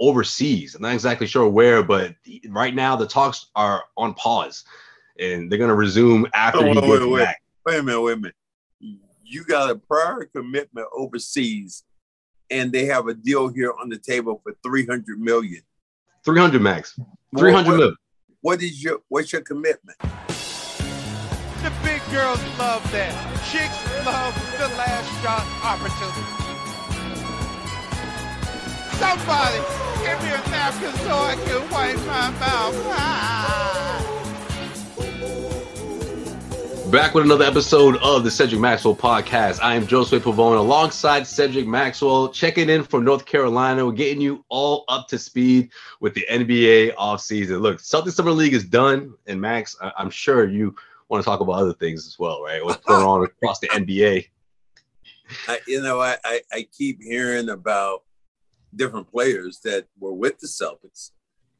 overseas. I'm not exactly sure where, but right now the talks are on pause and they're going to resume after Oh, he wait, gets wait, wait. back. Wait a minute, wait a minute. You got a prior commitment overseas, and they have a deal here on the table for three hundred million. 300 max. What- 300 what, mil. What is your what's your commitment? The big girls love that. Chicks love the last shot opportunity. Somebody give me a napkin so I can wipe my mouth. Ah. Back with another episode of the Cedric Maxwell podcast. I am Joseph Pavone alongside Cedric Maxwell, checking in from North Carolina. We're getting you all up to speed with the NBA offseason. Look, Celtics Summer League is done, and Max, I- I'm sure you want to talk about other things as well, right? What's going on across the NBA? I, you know, I, I I keep hearing about different players that were with the Celtics,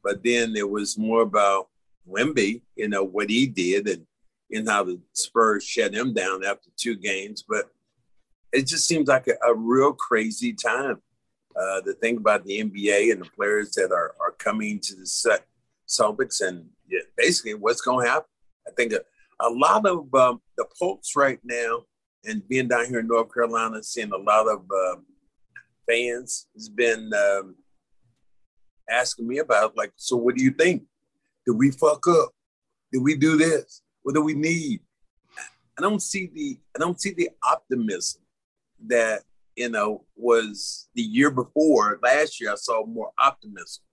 but then it was more about Wemby, you know, what he did and and how the Spurs shut him down after two games. But it just seems like a, a real crazy time. Uh, to think about the NBA and the players that are, are coming to the Celtics and yeah, basically what's going to happen. I think a, a lot of um, the pulse right now and being down here in North Carolina, seeing a lot of um, fans has been um, asking me about like, so what do you think? Did we fuck up? Did we do this? What do we need? I don't see the I don't see the optimism that you know was the year before. Last year I saw more optimism.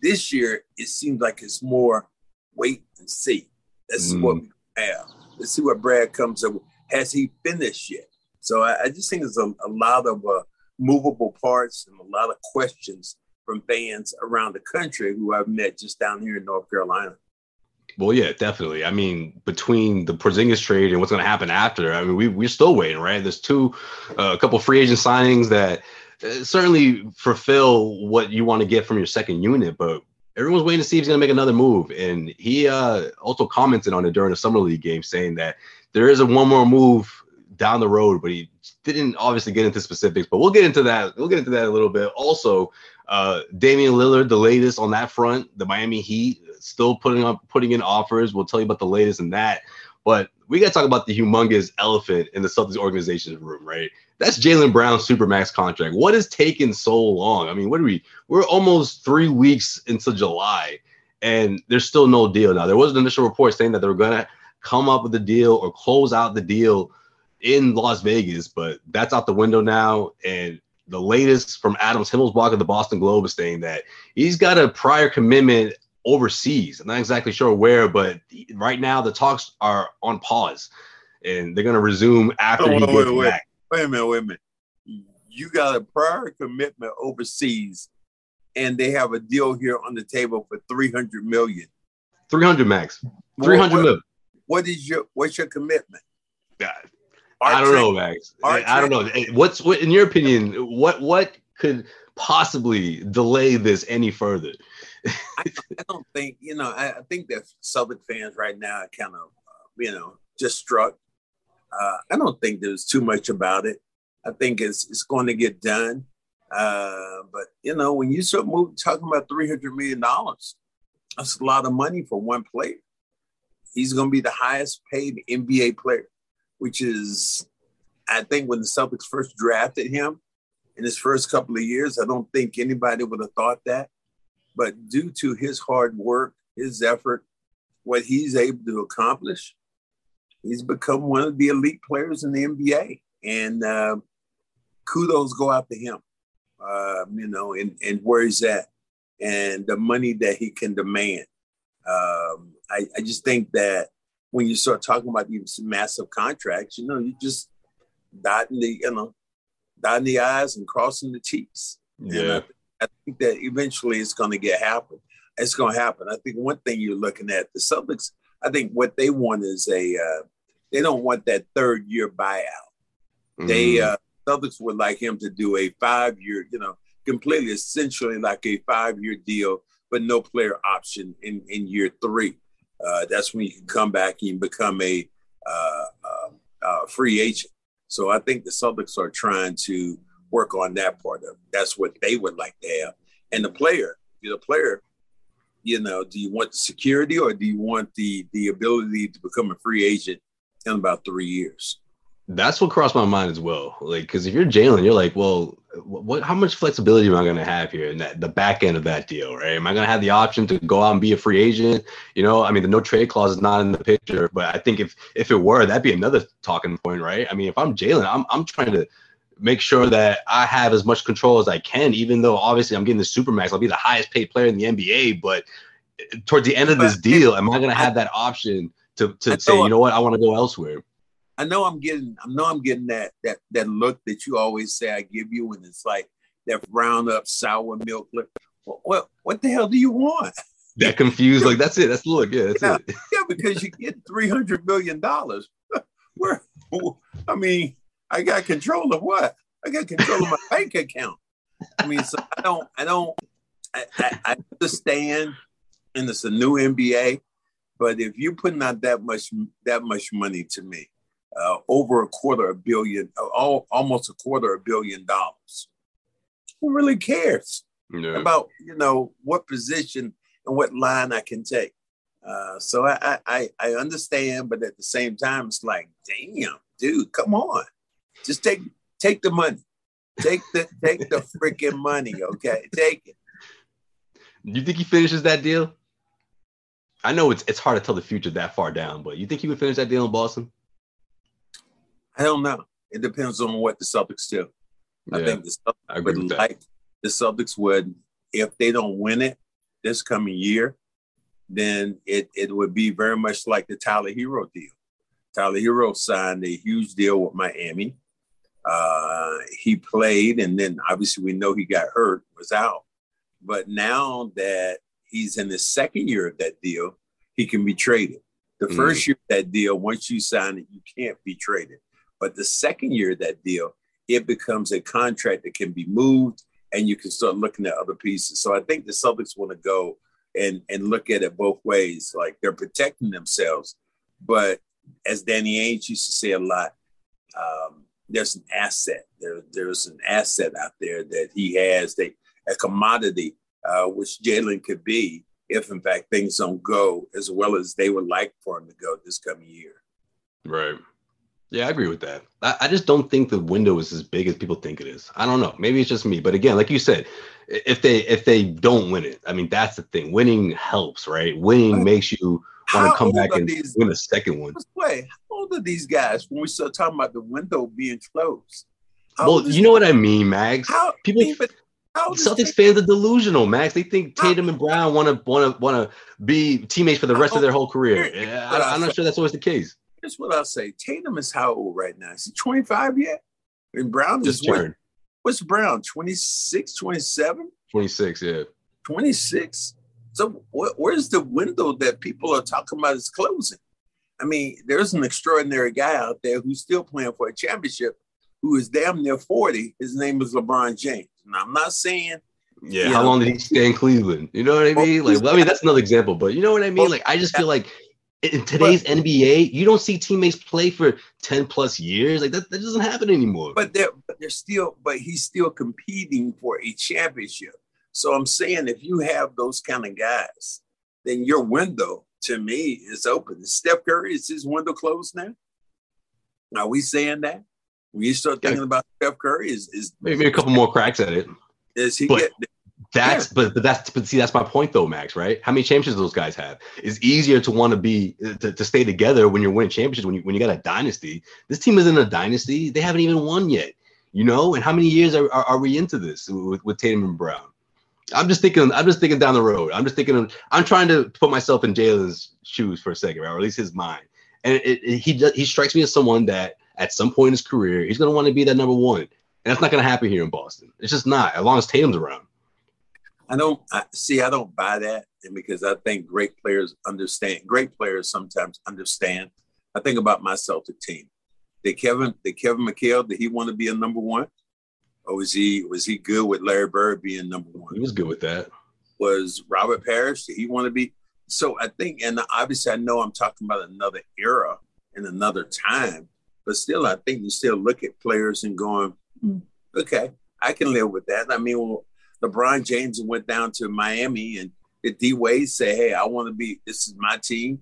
This year it seems like it's more wait and see. Let's see what we have. Let's see what Brad comes up with. Has he finished yet? So I, I just think there's a, a lot of uh, movable parts and a lot of questions from fans around the country who I've met just down here in North Carolina. Well, yeah, definitely. I mean, between the Porzingis trade and what's going to happen after, I mean, we we're still waiting, right? There's two, uh, a couple free agent signings that uh, certainly fulfill what you want to get from your second unit, but everyone's waiting to see if he's going to make another move. And he uh, also commented on it during the summer league game, saying that there is a one more move down the road, but he didn't obviously get into specifics. But we'll get into that. We'll get into that a little bit. Also, uh, Damian Lillard, the latest on that front, the Miami Heat still putting up putting in offers. We'll tell you about the latest in that. But we got to talk about the humongous elephant in the Celtics organization's room, right? That's Jaylen Brown's supermax contract. What has taken so long? I mean, what are we? We're almost three weeks into July, and there's still no deal. Now, there was an initial report saying that they were gonna come up with a deal or close out the deal in Las Vegas, but that's out the window now. And the latest from Adams Himmelsbach of the Boston Globe is saying that he's got a prior commitment overseas. I'm not exactly sure where, but right now the talks are on pause, and they're going to resume after Oh, he wait, gets wait, wait. back. Wait a minute, wait a minute. You got a prior commitment overseas, and they have a deal here on the table for three hundred million. 300 max, 300 what, is your what's your commitment? Yeah, I don't trade- know, Max. I don't know. What's what in your opinion? What what could possibly delay this any further? I don't think you know. I, I think that Celtic fans right now are kind of uh, you know just struck. Uh, I don't think there's too much about it. I think it's it's going to get done. Uh, but you know, when you start moving, talking about three hundred million dollars, that's a lot of money for one player. He's going to be the highest paid NBA player, which is, I think, when the Celtics first drafted him in his first couple of years, I don't think anybody would have thought that. But due to his hard work, his effort, what he's able to accomplish, he's become one of the elite players in the NBA. And uh, kudos go out to him, uh, you know, and, and where he's at and the money that he can demand. Um, I, I just think that when you start talking about these massive contracts, you know, you just dotting the, you know, dotting the I's and crossing the T's. Yeah. I think that eventually it's going to get happen. It's going to happen. I think one thing you're looking at the Celtics. I think what they want is a. Uh, they don't want that third year buyout. Mm. They uh, Celtics would like him to do a five year, you know, completely essentially like a five year deal, but no player option in in year three. Uh, that's when you can come back and become a uh, um, uh, free agent. So I think the Celtics are trying to work on that part of it. That's what they would like to have. And the player, the player, you know, do you want the security or do you want the the ability to become a free agent in about three years? That's what crossed my mind as well. Like, because if you're Jaylen, you're like, well, what? How much flexibility am I going to have here in that the back end of that deal, right? Am I going to have the option to go out and be a free agent? You know, I mean, the no trade clause is not in the picture, but I think if if it were, that'd be another talking point, right? I mean, if I'm Jaylen, I'm I'm trying to make sure that I have as much control as I can, even though obviously I'm getting the supermax. I'll be the highest paid player in the NBA, but eh, towards the end of this deal, am I going to have that option to to say, you know what, I want to go elsewhere? I know I'm getting, I know I'm getting that that that look that you always say I give you, and it's like that round up sour milk look. What what, what the hell do you want? That confused, like that's it. That's the look. Yeah, that's yeah, it. yeah, because you get three hundred million dollars. Where, I mean, I got control of what? I got control of my bank account. I mean, so I don't, I don't, I, I, I understand, and it's a new NBA, but if you're putting out that much, that much money to me, uh, over a quarter a billion, all, almost a quarter a billion dollars. Who really cares yeah. about you know what position and what line I can take? Uh, so I, I I understand, but at the same time, it's like, damn, dude, come on, just take take the money, take the take the freaking money, okay, take it. You think he finishes that deal? I know it's it's hard to tell the future that far down, but you think he would finish that deal in Boston? I don't know. It depends on what the Celtics do. Yeah, I think the Celtics would like the Celtics would if they don't win it this coming year, then it it would be very much like the Tyler Herro deal. Tyler Herro signed a huge deal with Miami. Uh, he played, and then obviously we know he got hurt, was out. But now that he's in the second year of that deal, he can be traded. The mm. first year of that deal, once you sign it, you can't be traded. But the second year of that deal, it becomes a contract that can be moved and you can start looking at other pieces. So I think the Celtics want to go and, and look at it both ways. Like they're protecting themselves. But as Danny Ainge used to say a lot, um, there's an asset. There, there's an asset out there that he has, that, a commodity, uh, which Jaylen could be if, in fact, things don't go as well as they would like for him to go this coming year. Right. Yeah, I agree with that. I, I, just don't think the window is as big as people think it is. I don't know. Maybe it's just me. But again, like you said, if they if they don't win it, I mean that's the thing. Winning helps, right? Winning makes you want to come back and these, win a second one. Wait, how old are these guys when we start talking about the window being closed? How well, you know what I mean, Mags. How, people even, Celtics fans are delusional, Max. They think Tatum and Brown want to want to want to be teammates for the rest of oh, their whole career. I, I'm not sure that's always the case here's what I'll say. Tatum is how old right now? Is he 25 yet? And Brown just turned. What's Brown? 26, 27? 26, yeah. 26. So wh- where's the window that people are talking about is closing? I mean, there's an extraordinary guy out there who's still playing for a championship who is damn near 40. His name is LeBron James. And I'm not saying yeah, how know, long did he stay in Cleveland? You know what I mean? Like, well, I mean, that's another example, but you know what I mean? Like, I just feel like in today's but, NBA, you don't see teammates play for 10 plus years. Like that, that doesn't happen anymore. But they're but they're still, but he's still competing for a championship. So I'm saying if you have those kind of guys, then your window to me is open. Steph Curry, is his window closed now? Are we saying that? When you start thinking yeah. about Steph Curry, is is maybe a couple more cracks at it. Is he but, get, that's yeah. but but that's but see that's my point though, Max. Right? How many championships those guys have? It's easier to want to be uh, to, to stay together when you're winning championships when you when you got a dynasty. This team isn't a dynasty. They haven't even won yet. You know, and how many years are, are, are we into this with, with Tatum and Brown? I'm just thinking. I'm just thinking down the road. I'm just thinking. Of, I'm trying to put myself in Jaylen's shoes for a second, right? or at least his mind. And it, it, he he strikes me as someone that at some point in his career he's going to want to be that number one, and that's not going to happen here in Boston. It's just not as long as Tatum's around. I don't I, see. I don't buy that, and because I think great players understand. Great players sometimes understand. I think about my Celtic team. Did Kevin? Did Kevin McHale? Did he want to be a number one, or was he was he good with Larry Bird being number one? He was good with that. Was Robert Parish? Did he want to be? So I think, and obviously, I know I'm talking about another era and another time, but still, I think you still look at players and going, hmm, okay, I can live with that. I mean, well, LeBron James went down to Miami and did D Wade say, Hey, I want to be, this is my team.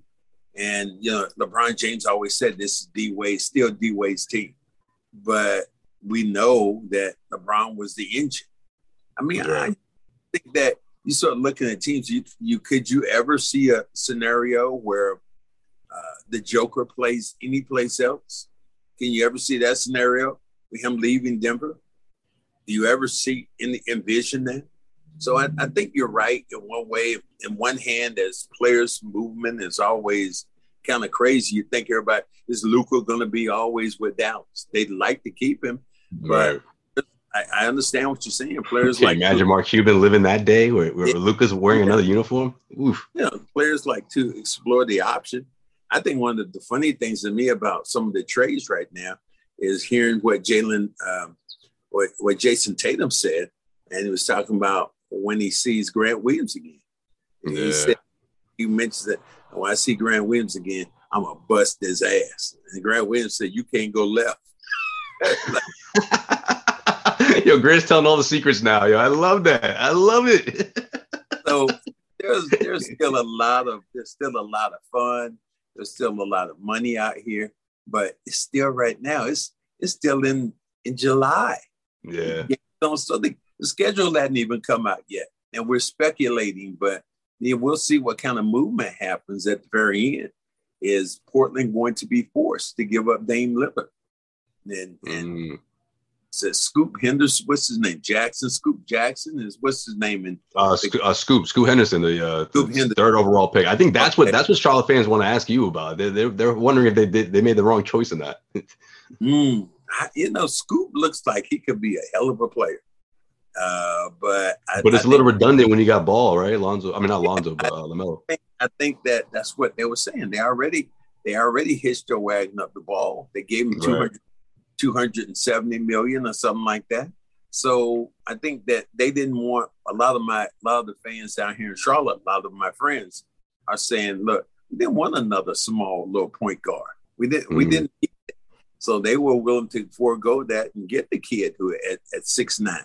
And, you know, LeBron James always said this is D Wade, still D Wade's team. But we know that LeBron was the engine. I mean, I think that you start looking at teams, you, you could you ever see a scenario where uh, the Joker plays any place else? Can you ever see that scenario with him leaving Denver? Do you ever see any envision that? So I, I think you're right in one way. In one hand, as players' movement is always kind of crazy. You think everybody is Luka going to be always with Dallas? They'd like to keep him, but right. I, I, understand what you're saying. Players Can like imagine Mark Cuban living that day where, where yeah. Luka's wearing yeah. another uniform. Oof. You know, players like to explore the option. I think one of the funny things to me about some of the trades right now is hearing what Jalen um, what, what Jayson Tatum said, and he was talking about when he sees Grant Williams again. Yeah. He said he mentions that when I see Grant Williams again, I'm gonna bust his ass. And Grant Williams said, "You can't go left." yo, Grant's telling all the secrets now. Yo, I love that. I love it. so there's there's still a lot of there's still a lot of fun. There's still a lot of money out here, but it's still right now. It's it's still in in July. Yeah. so the, the schedule hadn't even come out yet. And we're speculating, but yeah, we'll see what kind of movement happens at the very end. Is Portland going to be forced to give up Dame Lillard? And, and mm. says Scoop Henderson, what's his name? Jackson, Scoop Jackson is what's his name? And uh, Sco- uh, Scoop, Scoop Henderson, the, uh, Scoop the Henderson. third overall pick. I think that's what that's what Charlotte fans want to ask you about. They're, they're, they're wondering if they did they made the wrong choice in that. mm. I, you know, Scoop looks like he could be a hell of a player. Uh, but I, but it's I a little redundant when you got ball, right? Lonzo, I mean not Lonzo, but uh, Lamelo. I think, I think that that's what they were saying. They already they already hitched their wagon up the ball. They gave him 200, right. 270 million or something like that. So I think that they didn't want a lot of my a lot of the fans down here in Charlotte, a lot of my friends are saying, look, we didn't want another small little point guard. We didn't mm. we didn't so they were willing to forego that and get the kid who at, at six nine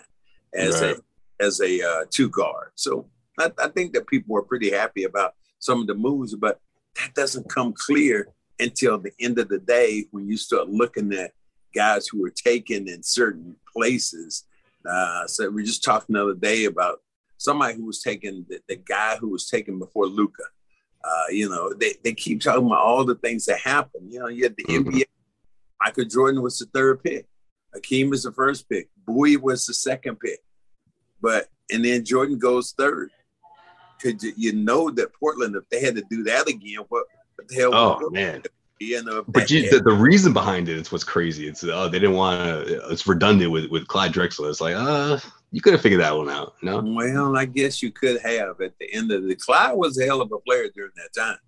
as right. a as a uh, two guard. So I, I think that people were pretty happy about some of the moves, but that doesn't come clear until the end of the day when you start looking at guys who were taken in certain places. Uh, so we just talked another day about somebody who was taken, the, the guy who was taken before Luka. Uh, you know, they, they keep talking about all the things that happen. You know, you had the mm-hmm. NBA Michael Jordan was the third pick. Hakeem was the first pick. Bowie was the second pick. But and then Jordan goes third. Could you, you know that Portland, if they had to do that again, what, what the hell? Oh man. You know, but you, the, the, reason behind it is what's crazy. It's uh, they didn't want to. It's redundant with with Clyde Drexler. It's like, uh, you could have figured that one out. No. Well, I guess you could have at the end of the. Clyde was a hell of a player during that time,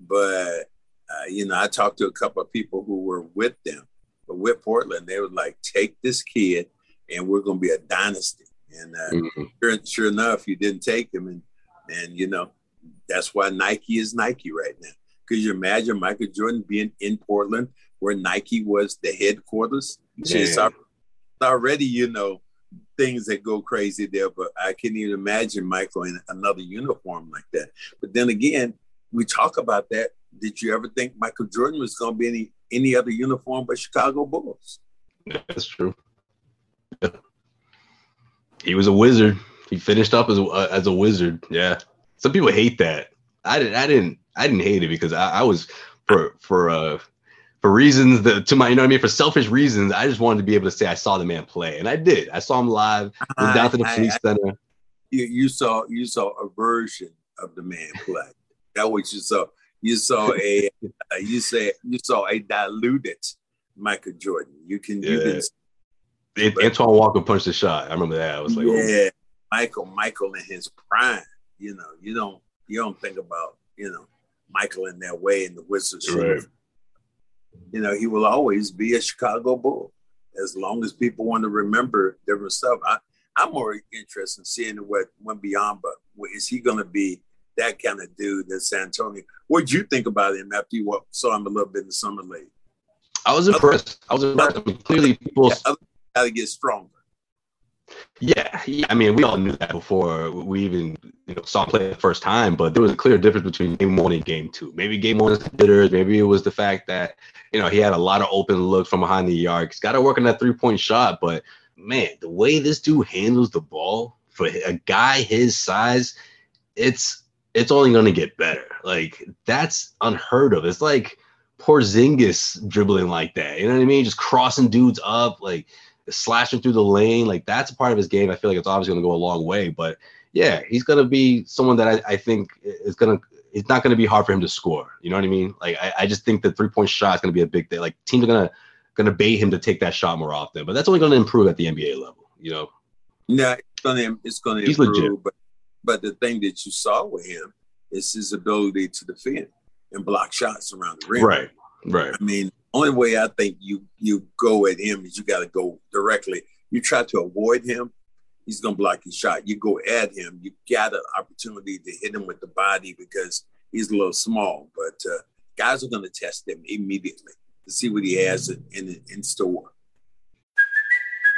but uh, you know, I talked to a couple of people who were with them, but with Portland, they were like, take this kid and we're going to be a dynasty. And uh, mm-hmm. sure, sure enough, you didn't take him. And, and, you know, that's why Nike is Nike right now. Could you imagine Michael Jordan being in Portland where Nike was the headquarters? It's already, you know, things that go crazy there, but I can't even imagine Michael in another uniform like that. But then again, we talk about that did you ever think Michael Jordan was going to be any any other uniform but Chicago Bulls? Yeah, that's true. Yeah. He was a wizard. He finished up as a, uh, as a wizard. Yeah. Some people hate that. I didn't. I didn't. I didn't hate it because I, I was for for uh for reasons that to my you know what I mean for selfish reasons. I just wanted to be able to say I saw the man play, and I did. I saw him live. Went down to the police I, center. You, you saw you saw a version of the man play. That what you saw you saw a uh, you say you saw a diluted Michael Jordan. You can yeah. you can. It, Antoine Walker punched a shot. I remember that. I was like, yeah, oh. Michael, Michael in his prime. You know, you don't you don't think about you know Michael in that way in the Wizards. Right. You know, he will always be a Chicago Bull as long as people want to remember different stuff. I, I'm more interested in seeing what went beyond, but is he going to be that kind of dude in San Antonio? What'd you think about him after you saw him a little bit in the summer league? I was impressed. I was impressed. I mean, clearly, people got to get stronger. Yeah, yeah, I mean, we all knew that before we even you know saw him play the first time. But there was a clear difference between game one and game two. Maybe game one is the bitters. Maybe it was the fact that you know he had a lot of open looks from behind the arc. He's got to work on that three point shot. But man, the way this dude handles the ball for a guy his size, it's it's only going to get better. Like that's unheard of. It's like Porzingis dribbling like that. You know what I mean? Just crossing dudes up, like slashing through the lane. Like that's a part of his game. I feel like it's obviously going to go a long way. But yeah, he's going to be someone that I, I think is going to. It's not going to be hard for him to score. You know what I mean? Like I, I just think the three point shot is going to be a big thing. Like teams are going to going to bait him to take that shot more often. But that's only going to improve at the NBA level. You know? Yeah, it's going to it's going to improve. Legit. But but the thing that you saw with him is his ability to defend and block shots around the rim. Right. Right. I mean, only way I think you you go at him is you got to go directly. You try to avoid him, he's gonna block your shot. You go at him, you got an opportunity to hit him with the body because he's a little small. But uh, guys are gonna test him immediately to see what he has in, in, in store.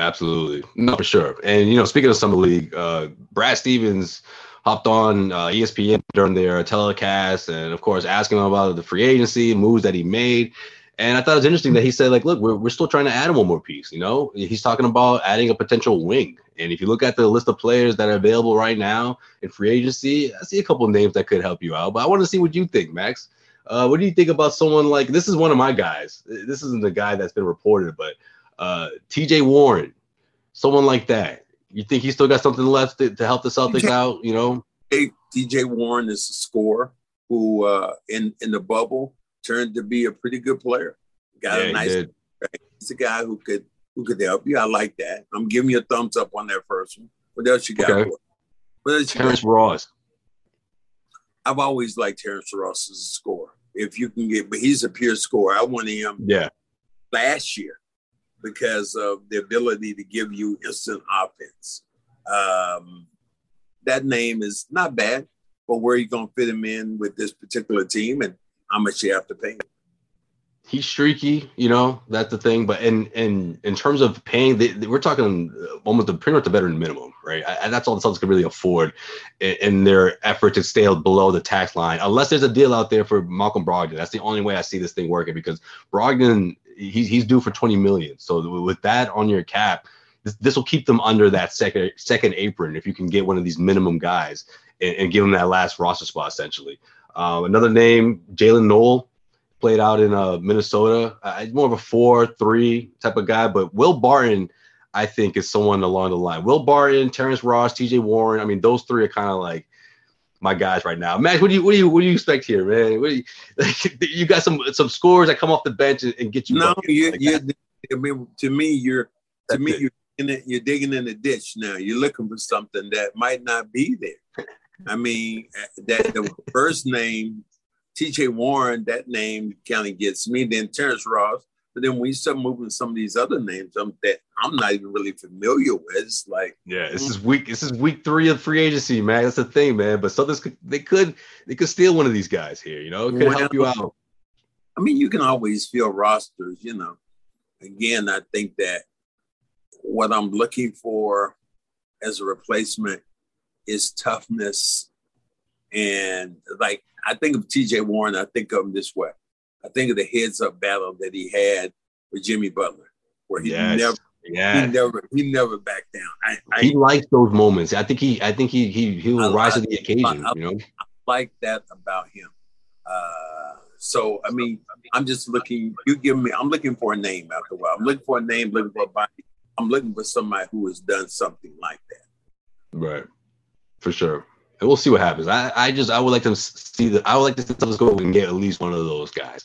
Absolutely, no, for sure. And you know, speaking of summer league, uh, Brad Stevens hopped on uh, ESPN during their telecast, and of course, asking him about the free agency moves that he made. And I thought it was interesting that he said, like, look, we're, we're still trying to add one more piece. You know, he's talking about adding a potential wing. And if you look at the list of players that are available right now in free agency, I see a couple names that could help you out. But I want to see what you think, Max. Uh, what do you think about someone like this? Is one of my guys. This isn't the guy that's been reported, but uh, T.J. Warren, someone like that. You think he still got something left to, to help the Celtics out? You know, T.J. Warren is a scorer who, uh, in in the bubble, turned to be a pretty good player. Got yeah, a nice. He He's a guy who could who could help you. I like that. I'm giving you a thumbs up on that first one. What else you got? Okay. What else you Terrence got? Ross. I've always liked Terrence Ross as a scorer. If you can get, but he's a pure scorer. I wanted him. Yeah. Last year, because of the ability to give you instant offense. Um, that name is not bad, but where are you going to fit him in with this particular team and how much you have to pay him? He's streaky, you know, that's the thing. But in in in terms of paying, they, they, we're talking almost the pretty much the veteran minimum, right? And that's all the Celtics can really afford in, in, their effort to stay below the tax line, unless there's a deal out there for Malcolm Brogdon. That's the only way I see this thing working because Brogdon he's he's due for 20 million. So with that on your cap, this, this will keep them under that second second apron if you can get one of these minimum guys and, and give them that last roster spot essentially. Uh, another name, Jalen Noel, played out in uh, Minnesota. Uh, more of a four-three type of guy, but Will Barton, I think, is someone along the line. Will Barton, Terrence Ross, T.J. Warren. I mean, those three are kind of like my guys right now. Max, what do you what do you what do you expect here, man? What do you, like, you got some some scores that come off the bench and, and get you. No, you, like you, I mean, to me, you're to That's me, it. you're in you're digging in the ditch now. You're looking for something that might not be there. I mean, that the first name, T.J. Warren, that name kind of gets me. Then Terrence Ross, but then when you start moving some of these other names um, that I'm not even really familiar with, it's like yeah, this is week. This is week three of free agency, man. That's the thing, man. But something's they could they could steal one of these guys here. You know, it could well, help you out. I mean, you can always fill rosters. You know, again, I think that what I'm looking for as a replacement is toughness and like I think of TJ Warren, I think of him this way. I think of the heads up battle that he had with Jimmy Butler, where he yes. never Yeah, he never he never backed down. I, I he likes those moments. I think he I think he he he will I- rise I- to the occasion. I- you know, I like that about him. Uh, so I mean, I'm just looking. You give me. I'm looking for a name after a while. I'm looking for a name. Looking for a body. I'm looking for somebody who has done something like that. right? For sure. And we'll see what happens. I, I just I would like to see that I would like to see us go and get at least one of those guys.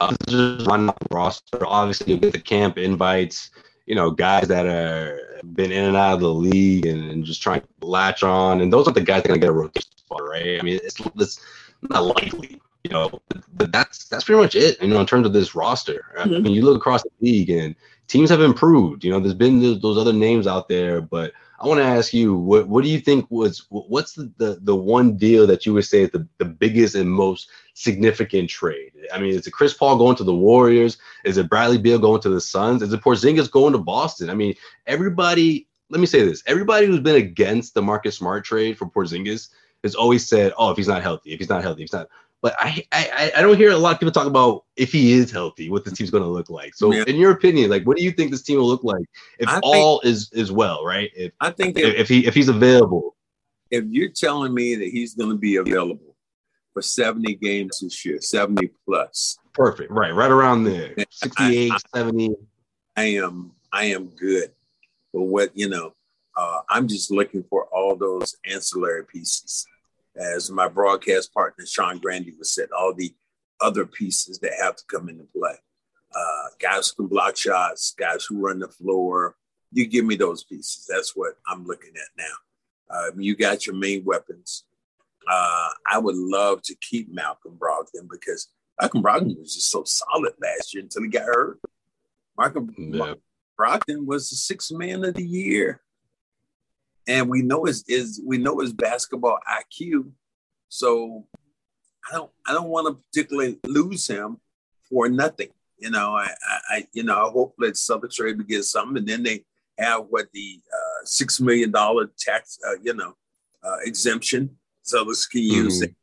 Uh, just run up roster. Obviously, you'll get the camp invites. You know, guys that are been in and out of the league and, and just trying to latch on. And those are the guys that are gonna get a rotation spot, right? I mean, it's it's not likely, you know. But that's that's pretty much it. You know, in terms of this roster. I mean, you look across the league and teams have improved. You know, there's been those, those other names out there, but I want to ask you, what what do you think was what's the, the the one deal that you would say is the, the biggest and most significant trade? I mean, is it Chris Paul going to the Warriors? Is it Bradley Beal going to the Suns? Is it Porzingis going to Boston? I mean, everybody. Let me say this: everybody who's been against the Marcus Smart trade for Porzingis has always said, "Oh, if he's not healthy, if he's not healthy, if he's not." But I, I, I don't hear a lot of people talk about if he is healthy, what this team's going to look like. So, Yeah. in your opinion, like, what do you think this team will look like if I think- all is is well, right? If I think if, if, he if he's available, if you're telling me that he's going to be available for 70 games this year, 70 plus, perfect, right, right around there, Yeah, 68, I- 70. I am I am good. But what you know, uh, I'm just looking for all those ancillary pieces. As my broadcast partner Sean Grande was said, all the other pieces that have to come into play. Uh, guys who can block shots, guys who run the floor. You give me those pieces. That's what I'm looking at now. Um, you got your main weapons. Uh, I would love to keep Malcolm Brogdon because Malcolm Brogdon was just so solid last year until he got hurt. Malcolm, Yeah. Brogdon was the sixth man of the year. And we know his is we know his basketball IQ. So I don't I don't want to particularly lose him for nothing. You know, I, I, you know I hope that Celtics are able to get something, and then they have what the uh, six million dollar tax uh, you know uh, exemption, Celtics can use Mhm. it.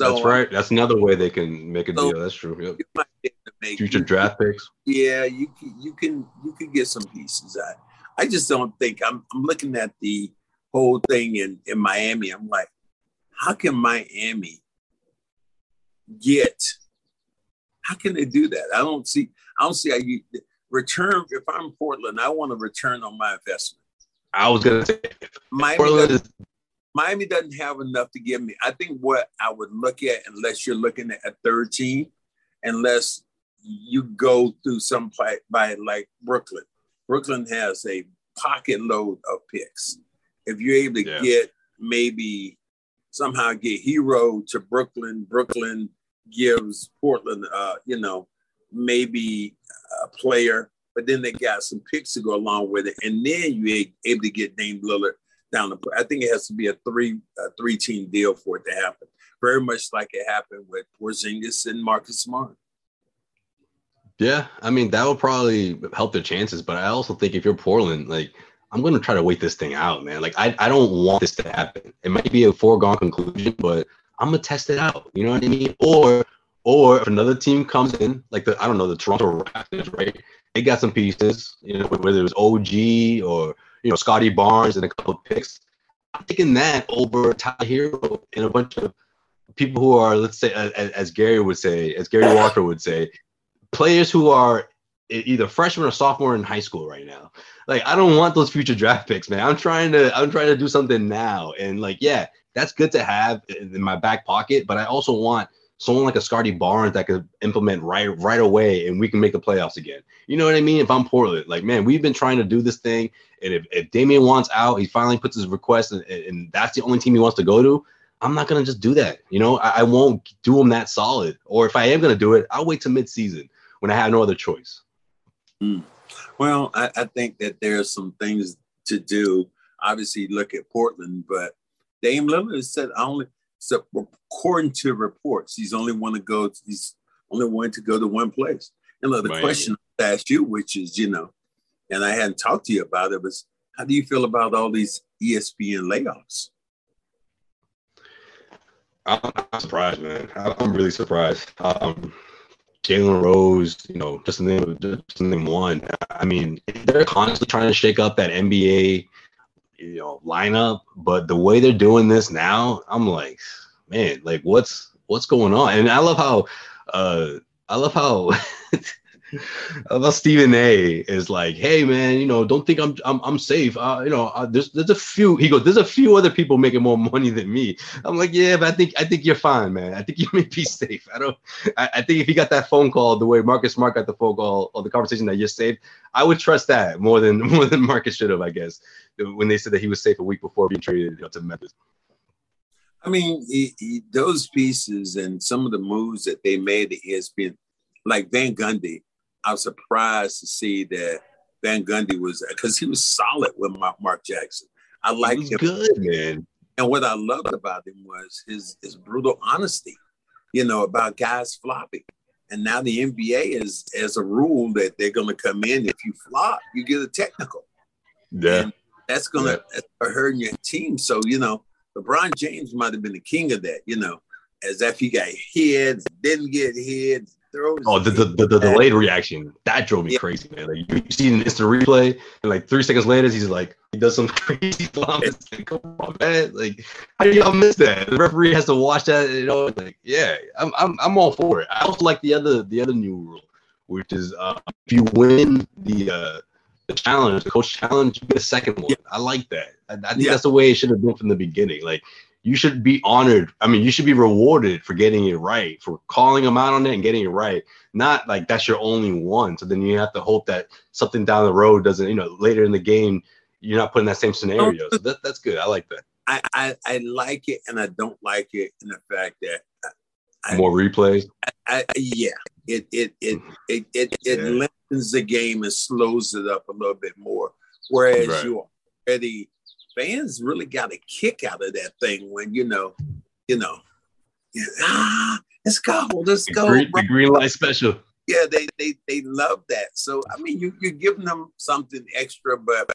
So, That's right. That's another way they can make a So- deal. That's true. Yep. you might be able to make- Future you- draft picks. yeah, you can you can you can get some pieces. I I just don't think I'm I'm looking at the whole thing in in Miami. I'm like, how can Miami get? How can they do that? I don't see. I don't see how you return. If I'm Portland, I want to return on my investment. I was gonna say Miami Portland doesn't, is Miami doesn't have enough to give me. I think what I would look at, unless you're looking at a third team, unless you go through some by like Brooklyn. Brooklyn has a pocket load of picks. If you're able to Yeah. get maybe somehow get Herro to Brooklyn, Brooklyn gives Portland, uh, you know, maybe a player, but then they got some picks to go along with it, and then you're able to get Dame Lillard down the. I think it has to be a three a three team deal for it to happen. Very much like it happened with Porzingis and Marcus Smart. Yeah, I mean that would probably help their chances, but I also think if you're Portland, like I'm gonna try to wait this thing out, man. Like I, I don't want this to happen. It might be a foregone conclusion, but I'm gonna test it out. You know what I mean? Or or if another team comes in, like the I don't know, the Toronto Raptors, right? They got some pieces, you know, whether it was OG or you know Scottie Barnes and a couple of picks. I'm taking that over Tyler Herro and a bunch of people who are, let's say, as, as Gary would say, as Gary Walker would say, players who are either freshman or sophomore in high school right now. Like I don't want those future draft picks, man. I'm trying to I'm trying to do something now. And like, yeah, that's good to have in my back pocket, but I also want someone like a Scottie Barnes that could implement right right away and we can make the playoffs again. You know what I mean? If I'm Portland, like man, we've been trying to do this thing. And if, if Damian wants out, he finally puts his request and, and that's the only team he wants to go to. I'm not gonna just do that. You know, I, I won't do him that solid. Or if I am gonna do it, I'll wait till mid-season when I have no other choice. Well, I, I think that there's some things to do. Obviously, look at Portland, but Dame Lillard said only so according to reports, he's only want to go. He's only wanting to go to one place. And look, the Miami. question I asked you, which is, you know, and I hadn't talked to you about it, was how do you feel about all these ESPN layoffs? I'm, I'm surprised, man. I- I'm really surprised. Um, Jalen Rose, you know, just the name just the name one. I mean, they're constantly trying to shake up that NBA, you know, lineup. But the way they're doing this now, I'm like, man, like what's what's going on? And I love how, uh, I love how. about Stephen A. is like, hey man, you know, don't think I'm I'm, I'm safe. Uh, you know, uh, there's there's a few. He goes, there's a few other people making more money than me. I'm like, yeah, but I think I think you're fine, man. I think you may be safe. I don't. I, I think if he got that phone call the way Marcus Smart got the phone call or the conversation that you're safe, I would trust that more than more than Marcus should have, I guess, when they said that he was safe a week before being traded you know, to Memphis. I mean, he, he, those pieces and some of the moves that they made at ESPN, like Van Gundy, I was surprised to see that Van Gundy was because he was solid with Mark Jackson. I like him. Good man. And what I loved about him was his his brutal honesty, you know, about guys flopping. And now the NBA is as a rule that they're going to come in. If you flop, you get a technical. Yeah. And that's going to yeah. hurt your team. So, you know, LeBron James might have been the king of that, you know, as if he got hit, didn't get hit. Oh, the the, the, the delayed reaction that drove me yeah. crazy, man. Like you, see an instant replay, and like three seconds later, he's like he does some crazy bombs. Like, come on, man! Like how do y'all miss that? The referee has to watch that. You know, like yeah, I'm I'm I'm all for it. I also like the other the other new rule, which is uh, if you win the uh, the challenge, the coach challenge, you get a second one. Yeah. I like that. I, I think yeah. that's the way it should have been from the beginning. Like you should be honored. I mean, you should be rewarded for getting it right, for calling them out on it and getting it right. Not like that's your only one. So then you have to hope that something down the road doesn't, you know, later in the game, you're not putting that same scenario. So that, that's good. I like that. I, I, I like it and I don't like it in the fact that I, more replays. I, yeah, it it it mm-hmm. it it, it yeah. lengthens the game and slows it up a little bit more. Whereas right. you already fans really got a kick out of that thing when you know, you know, ah, let's go, let's the go. Green, the green light special. Yeah, they they they love that. So I mean, you you're giving them something extra, but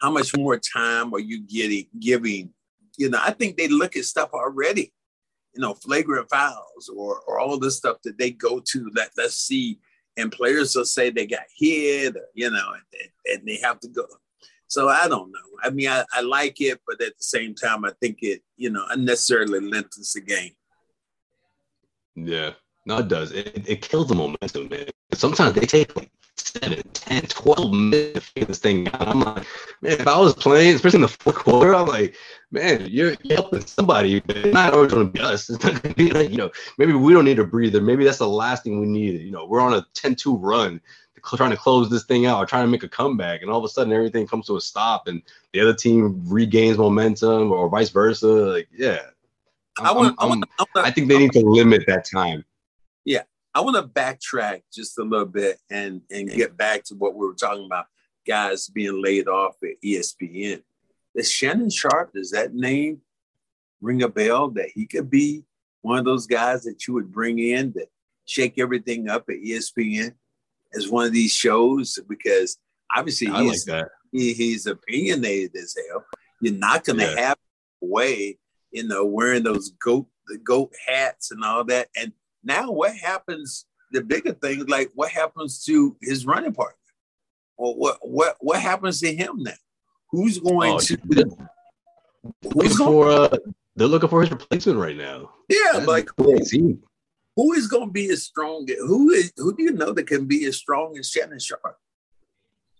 how much more time are you getting giving? You know, I think they look at stuff already. You know, flagrant fouls or or all this stuff that they go to. Let let's see, and players will say they got hit. You know, and, and they have to go so I don't know. I mean, I, I like it, but at the same time, I think it, you know, unnecessarily lengthens the game. Yeah, no, it does. It, it kills the momentum, man. Sometimes they take like 7, 10, 12 minutes to figure this thing out. I'm like, man, if I was playing, especially in the fourth quarter, I'm like, man, you're, you're helping somebody. It's not always going to be us. It's not going to be like, you know, maybe we don't need a breather. Maybe that's the last thing we need. You know, we're on a 10 2 run trying to close this thing out or trying to make a comeback, and all of a sudden everything comes to a stop, and the other team regains momentum, or vice versa. Like, yeah, I'm, I, want, I'm, I'm, I, wanna, I think they need to limit that time. I want to backtrack just a little bit and and get back to what we were talking about. Guys being laid off at ESPN. Does Shannon Sharpe, does that name ring a bell that he could be one of those guys that you would bring in that shake everything up at ESPN? as one of these shows because obviously I he's, like he, he's opinionated as hell. You're not going to yeah. have way, you know, wearing those goat the goat hats and all that. And now what happens? The bigger thing, like what happens to his running partner? Well, what what what happens to him now? Who's going oh, to? Who's going, for? Uh, they're looking for his replacement right now. Yeah, That's like crazy who is going to be as strong? Who is who do you know that can be as strong as Shannon Sharpe?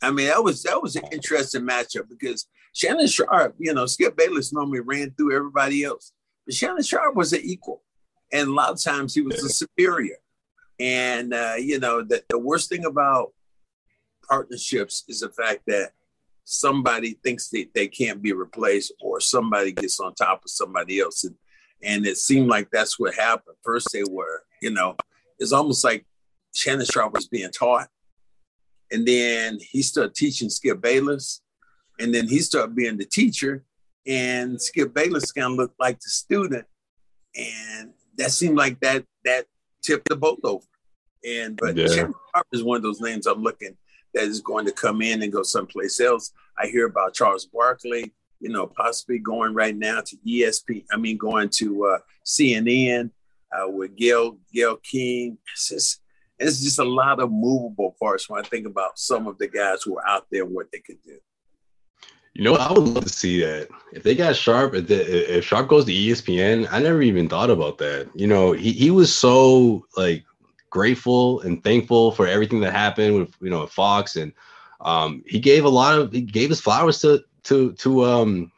I mean, that was that was an interesting matchup because Shannon Sharpe, you know, Skip Bayless normally ran through everybody else, but Shannon Sharpe was an equal, and a lot of times he was a superior. And uh, you know, the, the worst thing about partnerships is the fact that somebody thinks that they can't be replaced, or somebody gets on top of somebody else, and and it seemed like that's what happened. First, they were, you know, it's almost like Shannon Sharpe was being taught. And then he started teaching Skip Bayless. And then he started being the teacher. And Skip Bayless kind of looked like the student. And that seemed like that that tipped the boat over. And but yeah. Is one of those names I'm looking that is going to come in and go someplace else. I hear about Charles Barkley you know, possibly going right now to ESP. I mean, going to uh, CNN uh, with Gayle Gayle King. It's just, it's just a lot of movable parts when I think about some of the guys who are out there and what they could do. You know, I would love to see that. If they got Sharpe. if, the, if Sharpe goes to ESPN, I never even thought about that. You know, he, he was so like grateful and thankful for everything that happened with you know Fox, and um, he gave a lot of he gave his flowers to to to um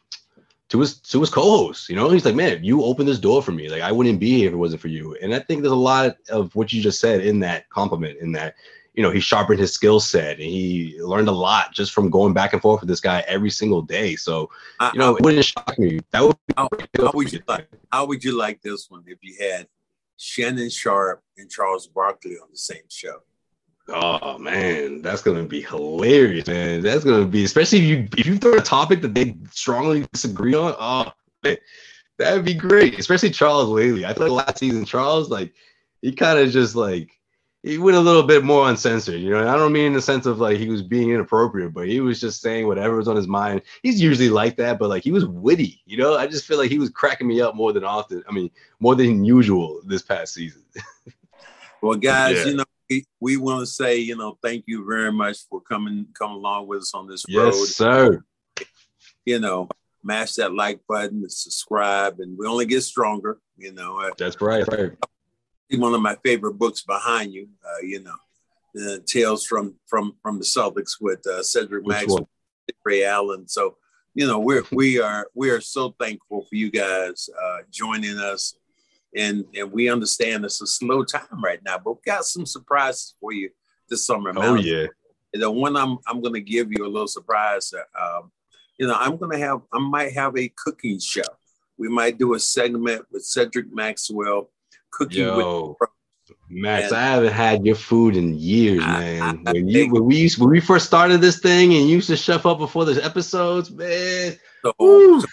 to his to his co-host. You know, he's like, man, you opened this door for me. Like I wouldn't be here if it wasn't for you. And I think there's a lot of what you just said in that compliment, in that you know he sharpened his skill set and he learned a lot just from going back and forth with this guy every single day. So you know, I, it wouldn't shock me. That would. How, how would you like? How would you like this one if you had Shannon Sharpe and Charles Barkley on the same show? Oh man, that's gonna be hilarious, man. That's gonna be especially if you if you throw a topic that they strongly disagree on. Oh, man, that'd be great. Especially Charles lately. I feel like last season Charles like he kind of just like he went a little bit more uncensored. You know, I don't mean in the sense of like he was being inappropriate, but he was just saying whatever was on his mind. He's usually like that, but like he was witty. You know, I just feel like he was cracking me up more than often. I mean, more than usual this past season. well, guys, yeah. you know we, we want to say, you know, thank you very much for coming come along with us on this yes, road. Yes, sir. You know, mash that like button and subscribe, and we only get stronger. You know, that's right. right. One of my favorite books behind you. Uh, you know, the Tales from from from the Celtics with uh, Cedric Maxwell, Ray Allen. So, you know, we're we are we are so thankful for you guys uh, joining us and and we understand it's a slow time right now, but we got some surprises for you this summer. Oh yeah. and The one I'm I'm going to give you a little surprise. Uh, um, you know, I'm going to have I might have a cooking show. We might do a segment with Cedric Maxwell cooking Yo. with. Max, and, I haven't had your food in years, man. I, I, when you when we used when we first started this thing and you used to chef up before the episodes, man. So, so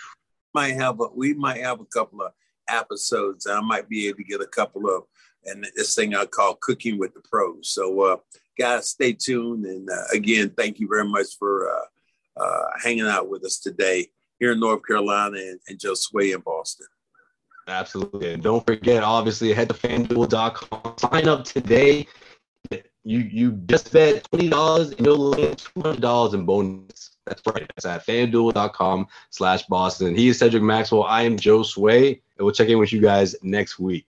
might have a we might have a couple of episodes. I might be able to get a couple of, and this thing I call Cooking with the Pros. So, uh, guys, stay tuned. And uh, again, thank you very much for uh, uh, hanging out with us today here in North Carolina and, and Josue in Boston. Absolutely. And don't forget, obviously, head to fanduel.com. Sign up today. You you just bet $20 and you'll win $200 in bonus. That's right. That's at fanduel.com slash Boston. He is Cedric Maxwell. I am Josue. and we'll check in with you guys next week.